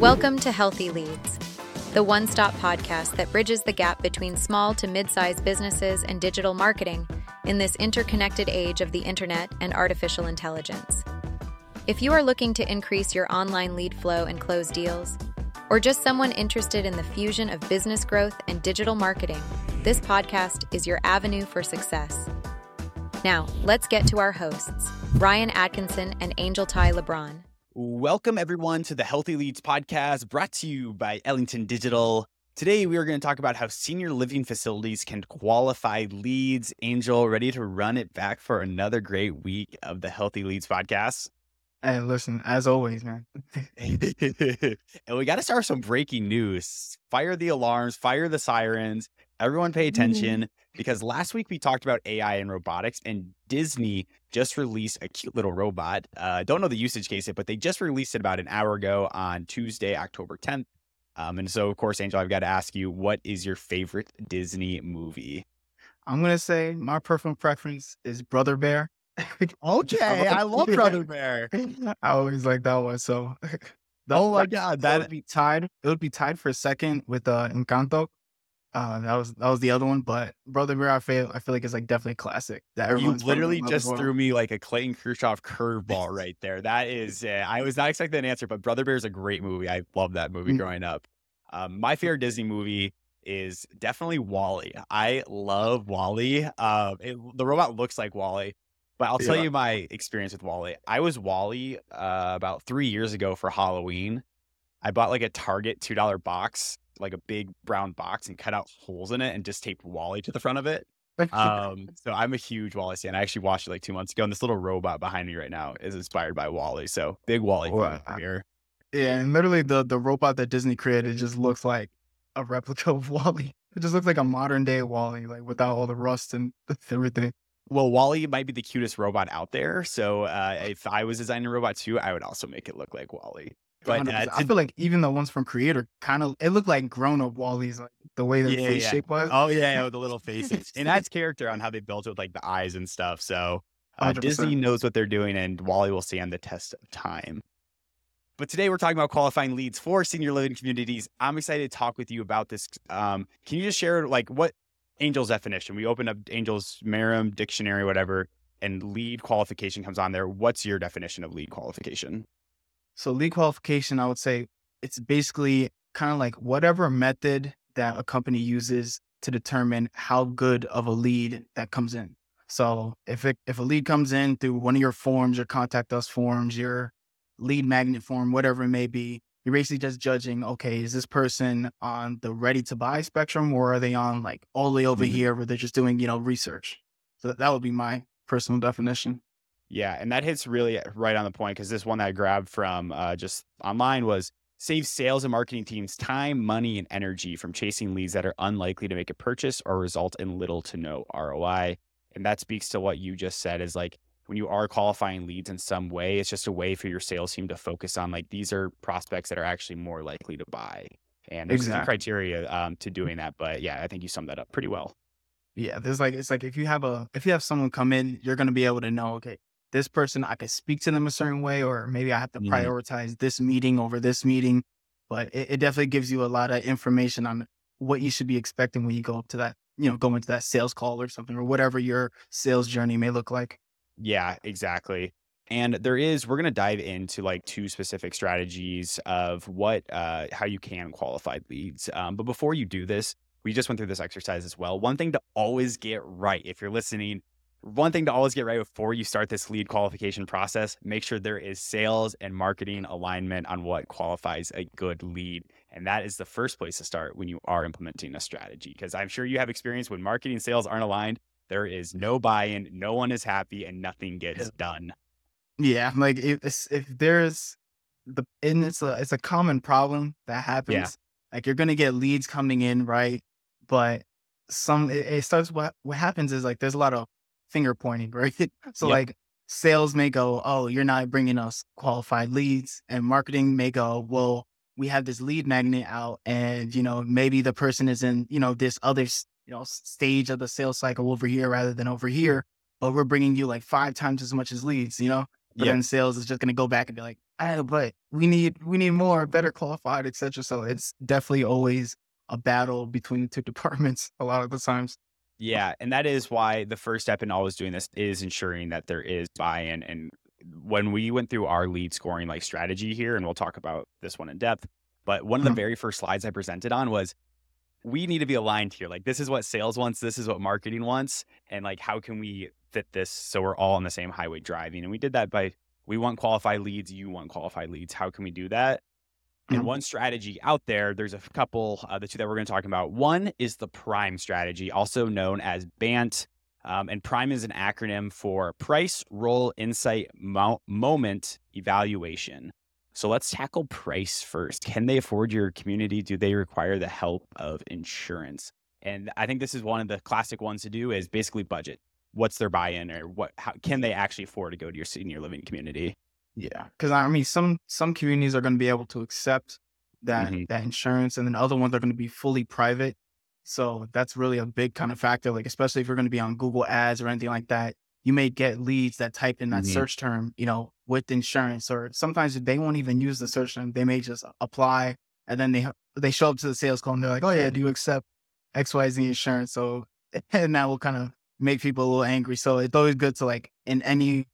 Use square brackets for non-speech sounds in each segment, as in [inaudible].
Welcome to Healthy Leads, the one stop podcast that bridges the gap between small to mid sized businesses and digital marketing in this interconnected age of the internet and artificial intelligence. If you are looking to increase your online lead flow and close deals, or just someone interested in the fusion of business growth and digital marketing, this podcast is your avenue for success. Now, let's get to our hosts, Ryan Atkinson and Angel Ty LeBron. Welcome, everyone, to the Healthy Leads podcast brought to you by Ellington Digital. Today, we are going to talk about how senior living facilities can qualify leads. Angel, ready to run it back for another great week of the Healthy Leads podcast? Hey, listen, as always, man. [laughs] [laughs] and we got to start with some breaking news. Fire the alarms, fire the sirens. Everyone pay Mm-hmm. attention because last week we talked about AI and robotics, and Disney just released a cute little robot. Uh, don't know the usage case yet, but they just released it about an hour ago on Tuesday, October 10th. Um, and so, of course, Angel, I've got to ask you, what is your favorite Disney movie? I'm gonna say my personal preference is Brother Bear. [laughs] Okay, I love Brother Bear. [laughs] I always like that one. So, [laughs] Oh my God, that would be tied. It would be tied for a second with uh, Encanto. Uh, that was that was the other one, but Brother Bear, I feel I feel like it's like definitely a classic. That you literally just threw me like a Clayton Kershaw [laughs] curveball right there. That is, uh, I was not expecting an answer, but Brother Bear is a great movie. I love that movie Mm. growing up. Um, my favorite Disney movie is definitely WALL-E. I love WALL-E. Um, it, the robot looks like WALL-E, but I'll tell Yeah. you my experience with WALL-E. I was WALL-E uh, about three years ago for Halloween. I bought like a Target two dollar box, like a big brown box, and cut out holes in it and just taped WALL-E to the front of it. Um, so I'm a huge WALL-E fan. I actually watched it like two months ago, and this little robot behind me right now is inspired by WALL-E. So big WALL-E fan here. yeah, and literally the the robot that Disney created just looks like a replica of WALL-E. It just looks like a modern day WALL-E, like without all the rust and [laughs] everything. Well, WALL-E might be the cutest robot out there. So uh, if I was designing a robot too, I would also make it look like WALL-E. But 100%. uh, I feel like even the ones from Creator kind of it looked like grown up WALL-E's, like the way their Yeah, face yeah. shape was. oh yeah, with the little [laughs] faces, and that's character on how they built it with like the eyes and stuff. So uh, Disney knows what they're doing, and WALL-E will stand the test of time. But today we're talking about qualifying leads for senior living communities. I'm excited to talk with you about this. Um, can you just share like what Angel's definition? We open up Angel's Merriam dictionary, whatever, and lead qualification comes on there. What's your definition of lead qualification? So lead qualification, I would say it's basically kind of like whatever method that a company uses to determine how good of a lead that comes in. So if it, if a lead comes in through one of your forms, your contact us forms, your lead magnet form, whatever it may be, you're basically just judging, okay, is this person on the ready to buy spectrum or are they on like all the way over Mhm. here where they're just doing, you know, research? So that, that would be my personal definition. Yeah, and that hits really right on the point because this one that I grabbed from uh, just online was save sales and marketing teams time, money, and energy from chasing leads that are unlikely to make a purchase or result in little to no ROI. And that speaks to what you just said is like when you are qualifying leads in some way, it's just a way for your sales team to focus on like these are prospects that are actually more likely to buy. And there's Exactly. criteria um, to doing that. But yeah, I think you summed that up pretty well. Yeah, there's like it's like if you have a if you have someone come in, you're gonna be able to know, okay, this person I could speak to them a certain way, or maybe I have to Mhm. prioritize this meeting over this meeting. But it, it definitely gives you a lot of information on what you should be expecting when you go up to that, you know, go into that sales call or something, or whatever your sales journey may look like. Yeah, exactly. And there is, we're going to dive into like two specific strategies of what, uh, how you can qualify leads. Um, but before you do this, we just went through this exercise as well. One thing to always get right, if you're listening, one thing to always get right before you start this lead qualification process, make sure there is sales and marketing alignment on what qualifies a good lead. And that is the first place to start when you are implementing a strategy. Because I'm sure you have experience when marketing and sales aren't aligned, there is no buy in, no one is happy, and nothing gets Yeah. done. Yeah, like if if there's the and it's a it's a common problem that happens. Like you're gonna get leads coming in, right? But some it, it starts what what happens is like there's a lot of finger pointing, [laughs] right? So Yep. like sales may go, oh, you're not bringing us qualified leads, and marketing may go, well, we have this lead magnet out, and you know maybe the person is in you know this other you know stage of the sales cycle over here rather than over here, but we're bringing you like five times as much as leads, you know. But Yeah. then sales is just going to go back and be like, "Ah, but we need we need more, better qualified, etc. So it's definitely always a battle between the two [laughs] departments a lot of the times. Yeah, and that is why the first step in always doing this is ensuring that there is buy-in. And when we went through our lead scoring like strategy here, and we'll talk about this one in depth, but one of the Mhm. very first slides I presented on was we need to be aligned here. Like this is what sales wants, this is what marketing wants, and like how can we fit this so we're all on the same highway driving? And we did that by we want qualified leads, you want qualified leads. How can we do that? And Mhm. one strategy out there, there's a couple, uh, the two that we're going to talk about. One is the PRIME strategy, also known as BANT. Um, and PRIME is an acronym for Price, Role, Insight, Mo- Moment, Evaluation. So let's tackle price first. Can they afford your community? Do they require the help of insurance? And I think this is one of the classic ones to do is basically budget. What's their buy-in or what how can they actually afford to go to your senior living community? Yeah, because I mean, some some communities are going to be able to accept that Mhm. that insurance, and then other ones are going to be fully private. So that's really a big kind of factor. Like especially if you're going to be on Google Ads or anything like that, you may get leads that type in that Mhm. search term, you know, with insurance, or sometimes they won't even use the search term. They may just apply, and then they they show up to the sales call and they're like, "Oh yeah, do you accept X Y Z insurance?" So [laughs] and that will kind of make people a little angry. So it's always good to like in any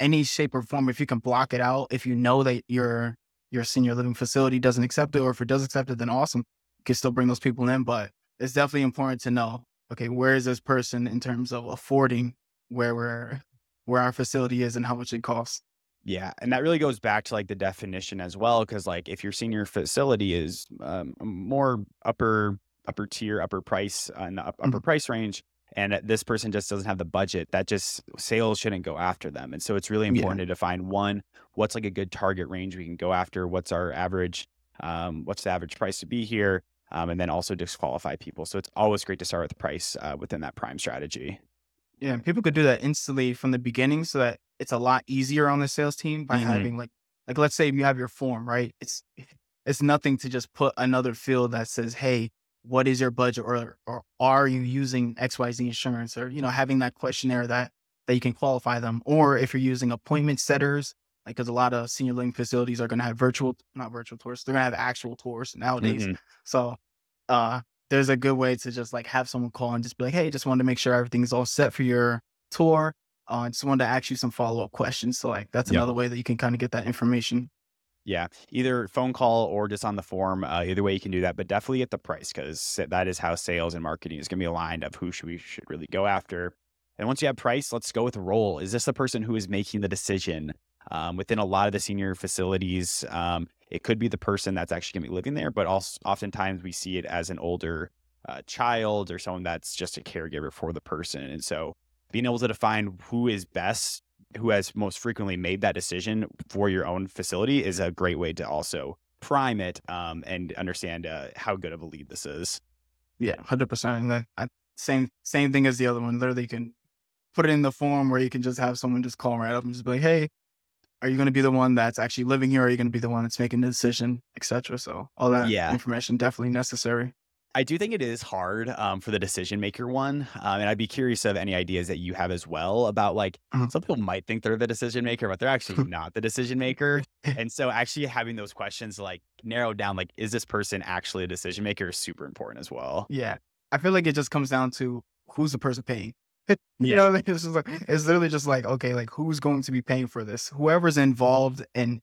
any shape or form, if you can block it out, if you know that your your senior living facility doesn't accept it, or if it does accept it, then awesome. You can still bring those people in. But it's definitely important to know, okay, where is this person in terms of affording where we're where our facility is and how much it costs. Yeah, and that really goes back to like the definition as well, because like if your senior facility is um, more upper upper tier, upper price, uh, in the up- upper price range, and this person just doesn't have the budget, that just sales shouldn't go after them. And so it's really Yeah. important to define one, what's like a good target range we can go after, what's our average, um, what's the average price to be here, um, and then also disqualify people. So it's always great to start with price uh, within that prime strategy. Yeah, and people could do that instantly from the beginning so that it's a lot easier on the sales team by Mhm. having like like let's say you have your form, right? It's it's nothing to just put another field that says, "Hey, what is your budget or or are you using XYZ insurance?" or you know, having that questionnaire that that you can qualify them or if you're using appointment setters like cuz a lot of senior living facilities are going to have virtual not virtual tours, they're going to have actual tours nowadays. Mhm. So, uh, there's a good way to just like have someone call and just be like, "Hey, just wanted to make sure everything's all set for your tour. Uh, I just wanted to ask you some follow up questions." So, like, that's another way that you can kind of get that information. Yeah, either phone call or just on the form. Uh, either way, you can do that, but definitely at the price because that is how sales and marketing is going to be aligned of who should we should really go after. And once you have price, let's go with role. Is this the person who is making the decision? Um, within a lot of the senior facilities, um, it could be the person that's actually going to be living there, but also oftentimes we see it as an older uh, child or someone that's just a caregiver for the person. And so being able to define who is best who has most frequently made that decision for your own facility is a great way to also prime it um, and understand uh, how good of a lead this is. Yeah, hundred percent. And then I, same same thing as the other one. Literally, you can put it in the form where you can just have someone just call right up and just be like, "Hey, are you going to be the one that's actually living here? Or are you going to be the one that's making the decision, etc." So all that Yeah. information definitely necessary. I do think it is hard um, for the decision maker one, um, and I'd be curious of any ideas that you have as well about like Mhm. some people might think they're the decision maker, but they're actually [laughs] not the decision maker. [laughs] And so, actually having those questions like narrow down, like is this person actually a decision maker, is super important as well. Yeah. I feel like it just comes down to who's the person paying. [laughs] you Yeah. know, like, it's just like it's literally just like, okay, like who's going to be paying for this? Whoever's involved in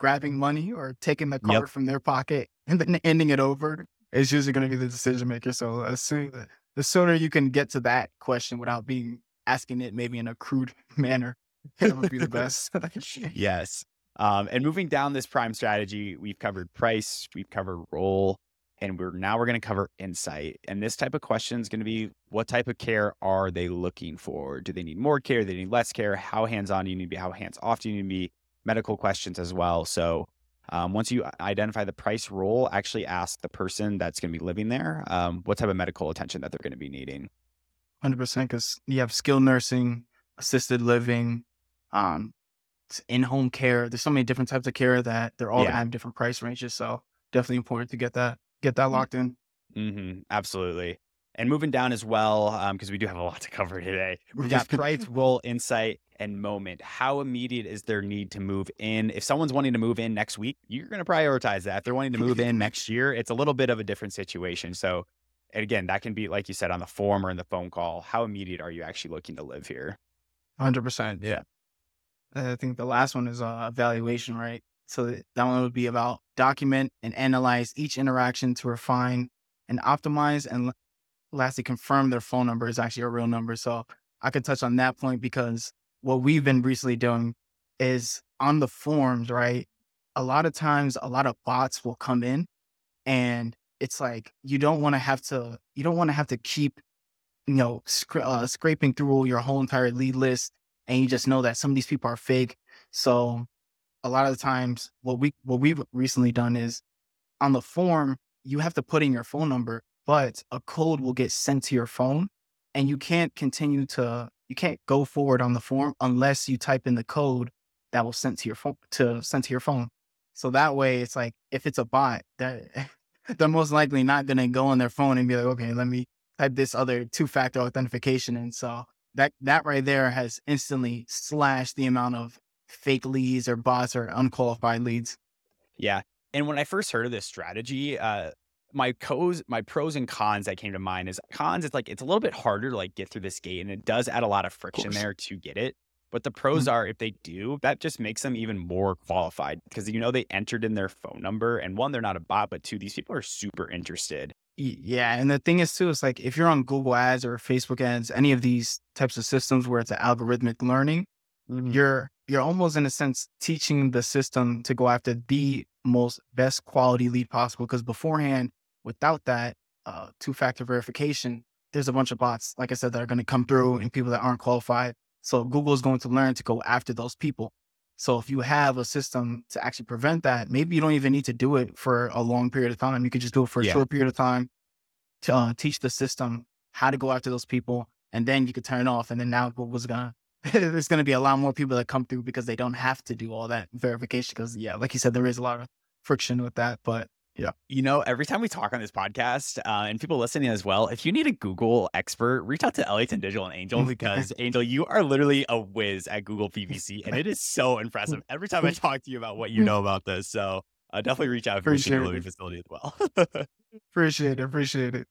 grabbing money or taking the Yep. card from their pocket and then handing it over is usually going to be the decision maker. So as soon the sooner you can get to that question without being asking it maybe in a crude [laughs] manner, it would be the [laughs] best. [laughs] Yes. Um, and moving down this prime strategy, we've covered price, we've covered role, and we're now we're going to cover insight. And this type of question is going to be what type of care are they looking for? Do they need more care? Do they need less care? How hands on do you need to be? How hands off do you need to be? Medical questions as well. So um, once you identify the price role, actually ask the person that's going to be living there um, what type of medical attention that they're going to be needing. Hundred percent, because you have skilled nursing, assisted living, um, in home care. There's so many different types of care that they're all Yeah. have different price ranges. So definitely important to get that get that locked in. hmm absolutely. And moving down as well, because um, we do have a lot to cover today. We got price, role, insight, and moment. How immediate is their need to move in? If someone's wanting to move in next week, you're going to prioritize that. If they're wanting to move in next year, it's a little bit of a different situation. So, and again, that can be like you said on the form or in the phone call. How immediate are you actually looking to live here? Hundred percent, yeah. I think the last one is uh, evaluation, right? So that one would be about document and analyze each interaction to refine and optimize and lastly confirm their phone number is actually a real number. So I could touch on that point because what we've been recently doing is on the forms, right? A lot of times, a lot of bots will come in and it's like you don't want to have to, you don't want to have to keep, you know, uh, scraping through your whole entire lead list and you just know that some of these people are fake. So a lot of the times, what we what we've recently done is on the form, you have to put in your phone number, but a code will get sent to your phone and you can't continue to you can't go forward on the form unless you type in the code that will send to your phone to send to your phone. So that way it's like if it's a bot, that [laughs] they're most likely not gonna go on their phone and be like, okay, let me type this other two-factor authentication. And so that that right there has instantly slashed the amount of fake leads or bots or unqualified leads. Yeah. And when I first heard of this strategy, uh, my pros my pros and cons that came to mind is cons it's like it's a little bit harder to like get through this gate and it does add a lot of friction of there to get it but the pros mm-hmm. are if they do that just makes them even more qualified because you know they entered in their phone number and one they're not a bot but two these people are super interested yeah and the thing is too it's like if you're on google ads or facebook ads any of these types of systems where it's an algorithmic learning mm-hmm. you're you're almost in a sense teaching the system to go after the most best quality lead possible because beforehand Without that uh, two factor verification, there's a bunch of bots, like I said, that are going to come through and people that aren't qualified. So Google is going to learn to go after those people. So if you have a system to actually prevent that, maybe you don't even need to do it for a long period of time. You can just do it for a yeah. short period of time to uh, teach the system how to go after those people. And then you could turn it off. And then now Google's going [laughs] to, there's going to be a lot more people that come through because they don't have to do all that verification. Because, yeah, like you said, there is a lot of friction with that. But yeah. You know, every time we talk on this podcast, uh, and people listening as well, if you need a Google expert, reach out to Ellington Digital and Angel [laughs] because Angel, you are literally a whiz at Google PPC, and it is so impressive every time I [laughs] talk to you about what you know about this. So uh, definitely reach out for your living facility as well. [laughs] appreciate it. Appreciate it.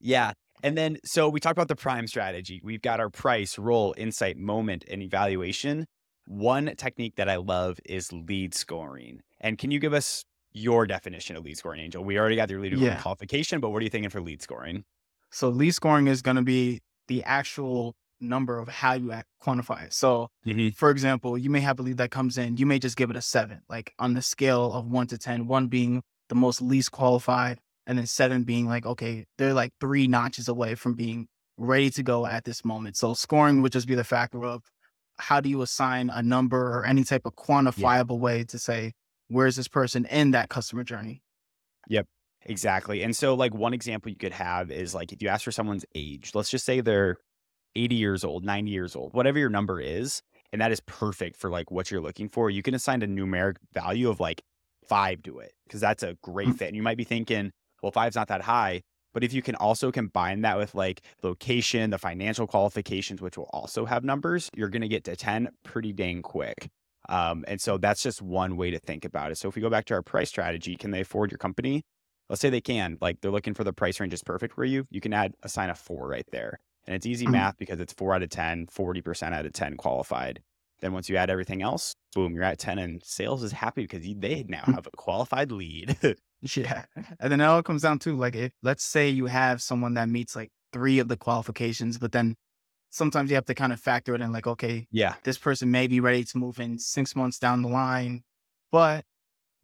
Yeah. And then, so we talked about the prime strategy. We've got our price, role, insight, moment, and evaluation. One technique that I love is lead scoring. And can you give us your definition of lead scoring, Angel? We already got your lead yeah. qualification, but what are you thinking for lead scoring? So lead scoring is going to be the actual number of how you quantify it. So, mm-hmm. for example, you may have a lead that comes in, you may just give it a seven, like on the scale of one to ten, one being the most least qualified, and then seven being like, okay, they're like three notches away from being ready to go at this moment. So, scoring would just be the factor of how do you assign a number or any type of quantifiable yeah. way to say, where is this person in that customer journey? Yep, exactly. And so, like, one example you could have is like if you ask for someone's age, let's just say they're 80 years old, 90 years old, whatever your number is, and that is perfect for like what you're looking for, you can assign a numeric value of like five to it because that's a great mm-hmm. fit. And you might be thinking, well, five's not that high. But if you can also combine that with like location, the financial qualifications, which will also have numbers, you're going to get to 10 pretty dang quick. Um, and so that's just one way to think about it. So if we go back to our price strategy, can they afford your company? Let's say they can. Like they're looking for the price range is perfect for you. You can add a sign of four right there. And it's easy mm-hmm. math because it's four out of 10, 40% out of 10 qualified. Then once you add everything else, boom, you're at 10 and sales is happy because they now mm. have a qualified lead. [laughs] yeah. And then it all comes down to like, if let's say you have someone that meets like three of the qualifications, but then sometimes you have to kind of factor it in like, okay, yeah, this person may be ready to move in six months down the line, but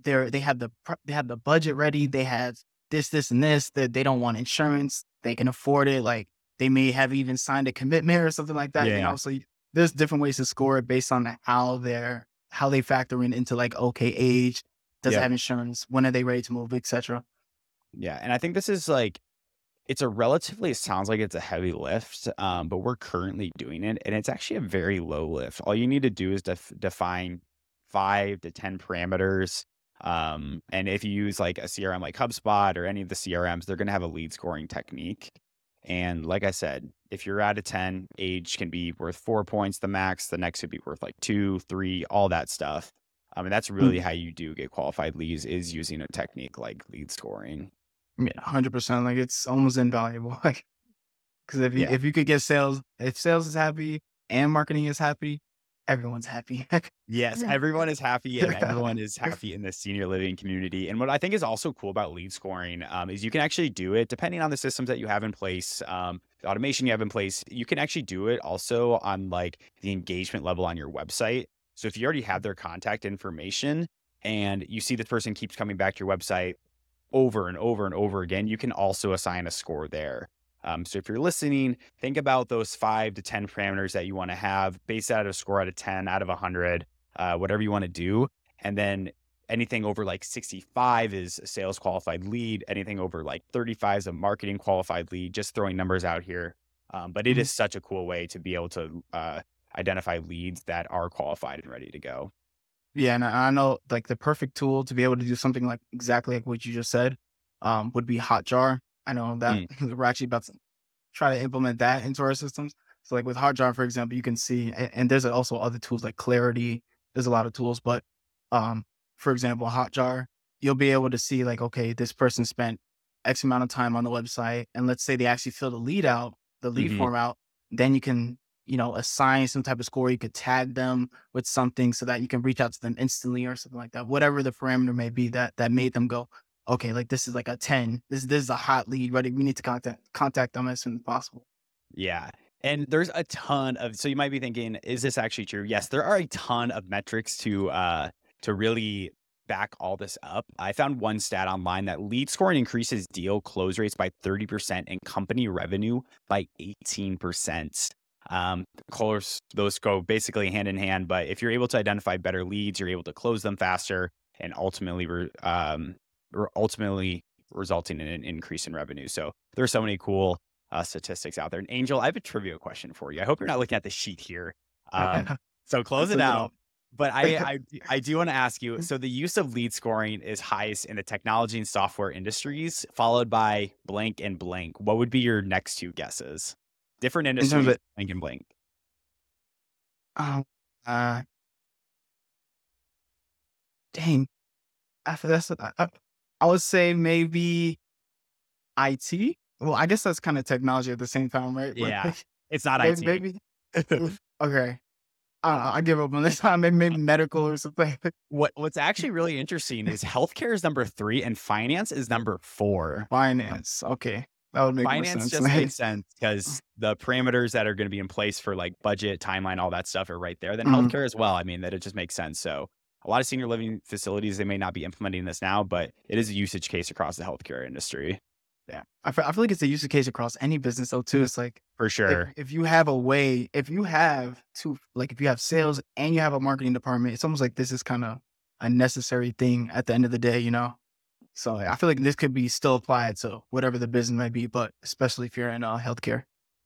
they're, they have the, they have the budget ready. They have this, this, and this, that they don't want insurance. They can afford it. Like they may have even signed a commitment or something like that. Yeah. You know? So there's different ways to score it based on how they're, how they factor in into like, okay, age, does yeah. have insurance? When are they ready to move, etc. Yeah. And I think this is like, it's a relatively, it sounds like it's a heavy lift, um, but we're currently doing it. And it's actually a very low lift. All you need to do is def- define five to 10 parameters. Um, and if you use like a CRM like HubSpot or any of the CRMs, they're going to have a lead scoring technique. And like I said, if you're at a 10, age can be worth four points, the max. The next would be worth like two, three, all that stuff. I mean, that's really Mm. how you do get qualified leads is using a technique like lead scoring. Yeah, hundred percent. Like it's almost invaluable. [laughs] Like, because if you Yeah. if you could get sales, if sales is happy and marketing is happy, everyone's happy. [laughs] Yes, everyone is happy and [laughs] everyone is happy in the senior living community. And what I think is also cool about lead scoring um, is you can actually do it depending on the systems that you have in place, um, the automation you have in place. You can actually do it also on like the engagement level on your website. So if you already have their contact information and you see this person keeps coming back to your website over and over and over again, you can also assign a score there. Um, so if you're listening, think about those five to 10 parameters that you want to have based out of a score out of 10, out of 100, uh, whatever you want to do. And then anything over like 65 is a sales qualified lead. Anything over like 35 is a marketing qualified lead, just throwing numbers out here. Um, but it Mhm. such a cool way to be able to uh, identify leads that are qualified and ready to go. Yeah, and I know like the perfect tool to be able to do something like exactly like what you just said, um, would be Hotjar. I know that [laughs] we're actually about to try to implement that into our systems. So like with Hotjar, for example, you can see, and, and there's also other tools like Clarity. There's a lot of tools, but um, for example, Hotjar, you'll be able to see like, okay, this person spent X amount of time on the website, and let's say they actually fill the lead out, the lead Mhm. form out, then you can, you know, assign some type of score. You could tag them with something so that you can reach out to them instantly or something like that. Whatever the parameter may be that that made them go, okay, like this is like a 10. This this is a hot lead, ready. We need to contact contact them as soon as possible. Yeah. And there's a ton of so you might be thinking, is this actually true? Yes, there are a ton of metrics to uh to really back all this up. I found one stat online that lead scoring increases deal close rates by 30% and company revenue by 18%. Um, of course, those go basically hand in hand, but if you're able to identify better leads, you're able to close them faster and ultimately re- um, re- ultimately resulting in an increase in revenue. So there's so many cool uh, statistics out there. And Angel, I have a trivia question for you. I hope you're not looking at the sheet here. Um, [laughs] so close it out. But I, I, [laughs] I do want to ask you. So the use of lead scoring is highest in the technology and software industries, followed by blank and blank. What would be your next two guesses? Different industries, of- blank and blank. Um, uh, dang. After that's, I, would say maybe IT. Well, I guess that's kind of technology at the same time, right? But Yeah, [laughs] It's not maybe, IT. [laughs] maybe- okay. I don't know. I give up on this [laughs] time. Maybe, maybe medical or something. What What's actually really interesting is healthcare is number three and finance is number four. Finance. Okay. That would make finance sense. [laughs] just makes sense because the parameters that are going to be in place for like budget, timeline, all that stuff are right there. Then Mhm. healthcare as well. I mean, that it just makes sense. So a lot of senior living facilities they may not be implementing this now, but it is a usage case across the healthcare industry yeah. I feel, I feel like it's a use case across any business though too. It's like for sure. if you have a way, if you have to, like if you have sales and you have a marketing department, it's almost like this is kind of a necessary thing at the end of the day, you know? So I feel like this could be still applied to whatever the business might be, but especially if you're in uh, healthcare.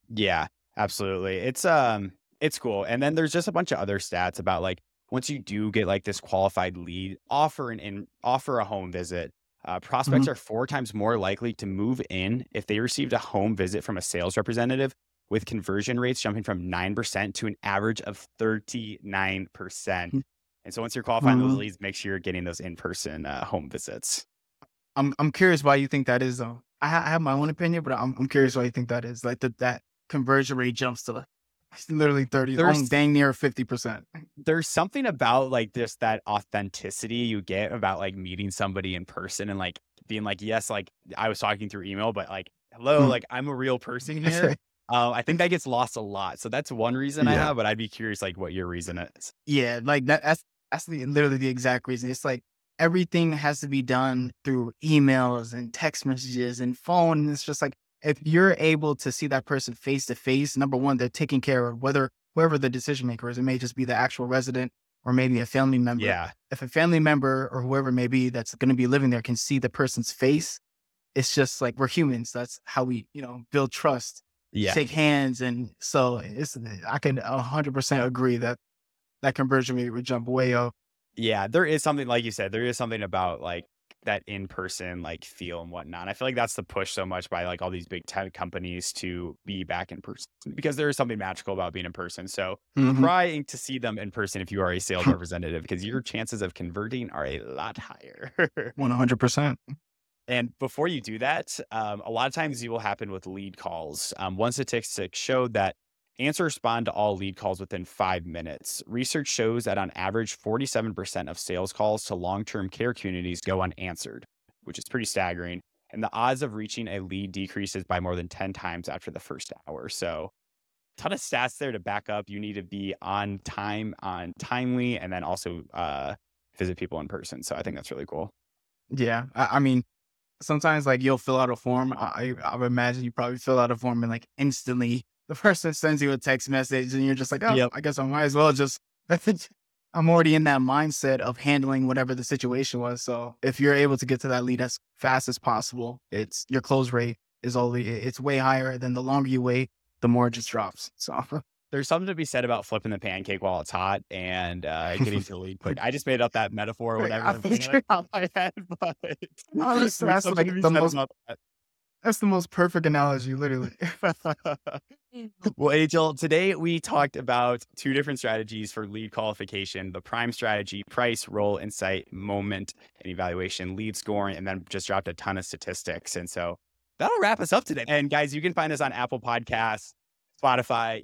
Yeah, absolutely. It's um it's cool. And then there's just a bunch of other stats about like once you do get like this qualified lead, offer an in offer a home visit. Uh, prospects are four times more likely to move in if they received a home visit from a sales representative, with conversion rates jumping from nine percent to an average of thirty nine percent. Hmm. And so once you're qualifying those Mhm. leads, make sure you're getting those in person uh, home visits. I'm I'm curious why you think that is though. I, ha- I have my own opinion, but I'm I'm curious why you think that is. Like that that conversion rate jumps to like [laughs] literally 30, There's- dang near 50%. there's something about like this that authenticity you get about like meeting somebody in person and like being like yes like i was talking through email but like hello Mm. like i'm a real person [laughs] here uh, i think that gets lost a lot so that's one reason i have but i'd be curious like what your reason is Yeah, like that. That's that's the, literally the exact reason. It's like everything has to be done through emails and text messages and phone. And it's just like if you're able to see that person face to face, number one, they're taking care of whether whoever the decision maker is. It may just be the actual resident or maybe a family member. yeah If a family member or whoever it may be that's going to be living there can see the person's face, it's just like we're humans. That's how we, you know, build trust yeah shake hands and so it's i can 100% agree that that conversion rate would jump way up yeah there is something like you said there is something about like that in person like feel and whatnot. I feel like that's the push so much by like all these big tech companies to be back in person because there is something magical about being in person. So Mhm. trying to see them in person if you are a sales [laughs] representative because your chances of converting are a lot higher. [laughs] 100%. And before you do that, um, a lot of times you will happen with lead calls. Um, one statistic showed that answer respond to all lead calls within five minutes. Research shows that on average, 47% of sales calls to long term care communities go unanswered, which is pretty staggering. And the odds of reaching a lead decreases by more than 10 times after the first hour. So, a ton of stats there to back up. You need to be on time, on timely, and then also uh, visit people in person. So, I think that's really cool. Yeah. I, I mean, sometimes like you'll fill out a form. I, I would imagine you probably fill out a form and like instantly the person sends you a text message and you're just like, oh, Yep. I guess I might as well just, [laughs] I think I'm already in that mindset of handling whatever the situation was. So if you're able to get to that lead as fast as possible, it's your close rate is only, it's way higher than the longer you wait, the more it just drops. [laughs] So there's something to be said about flipping the pancake while it's hot and uh, getting [laughs] to the lead quick. I just made up that metaphor or whatever. I figured- out my head, but that's like the most-. That's the most perfect analogy, literally. [laughs] well, Angel, today we talked about two different strategies for lead qualification the prime strategy, price, role, insight, moment, and evaluation, lead scoring, and then just dropped a ton of statistics. And so that'll wrap us up today. And guys, you can find us on Apple Podcasts, Spotify,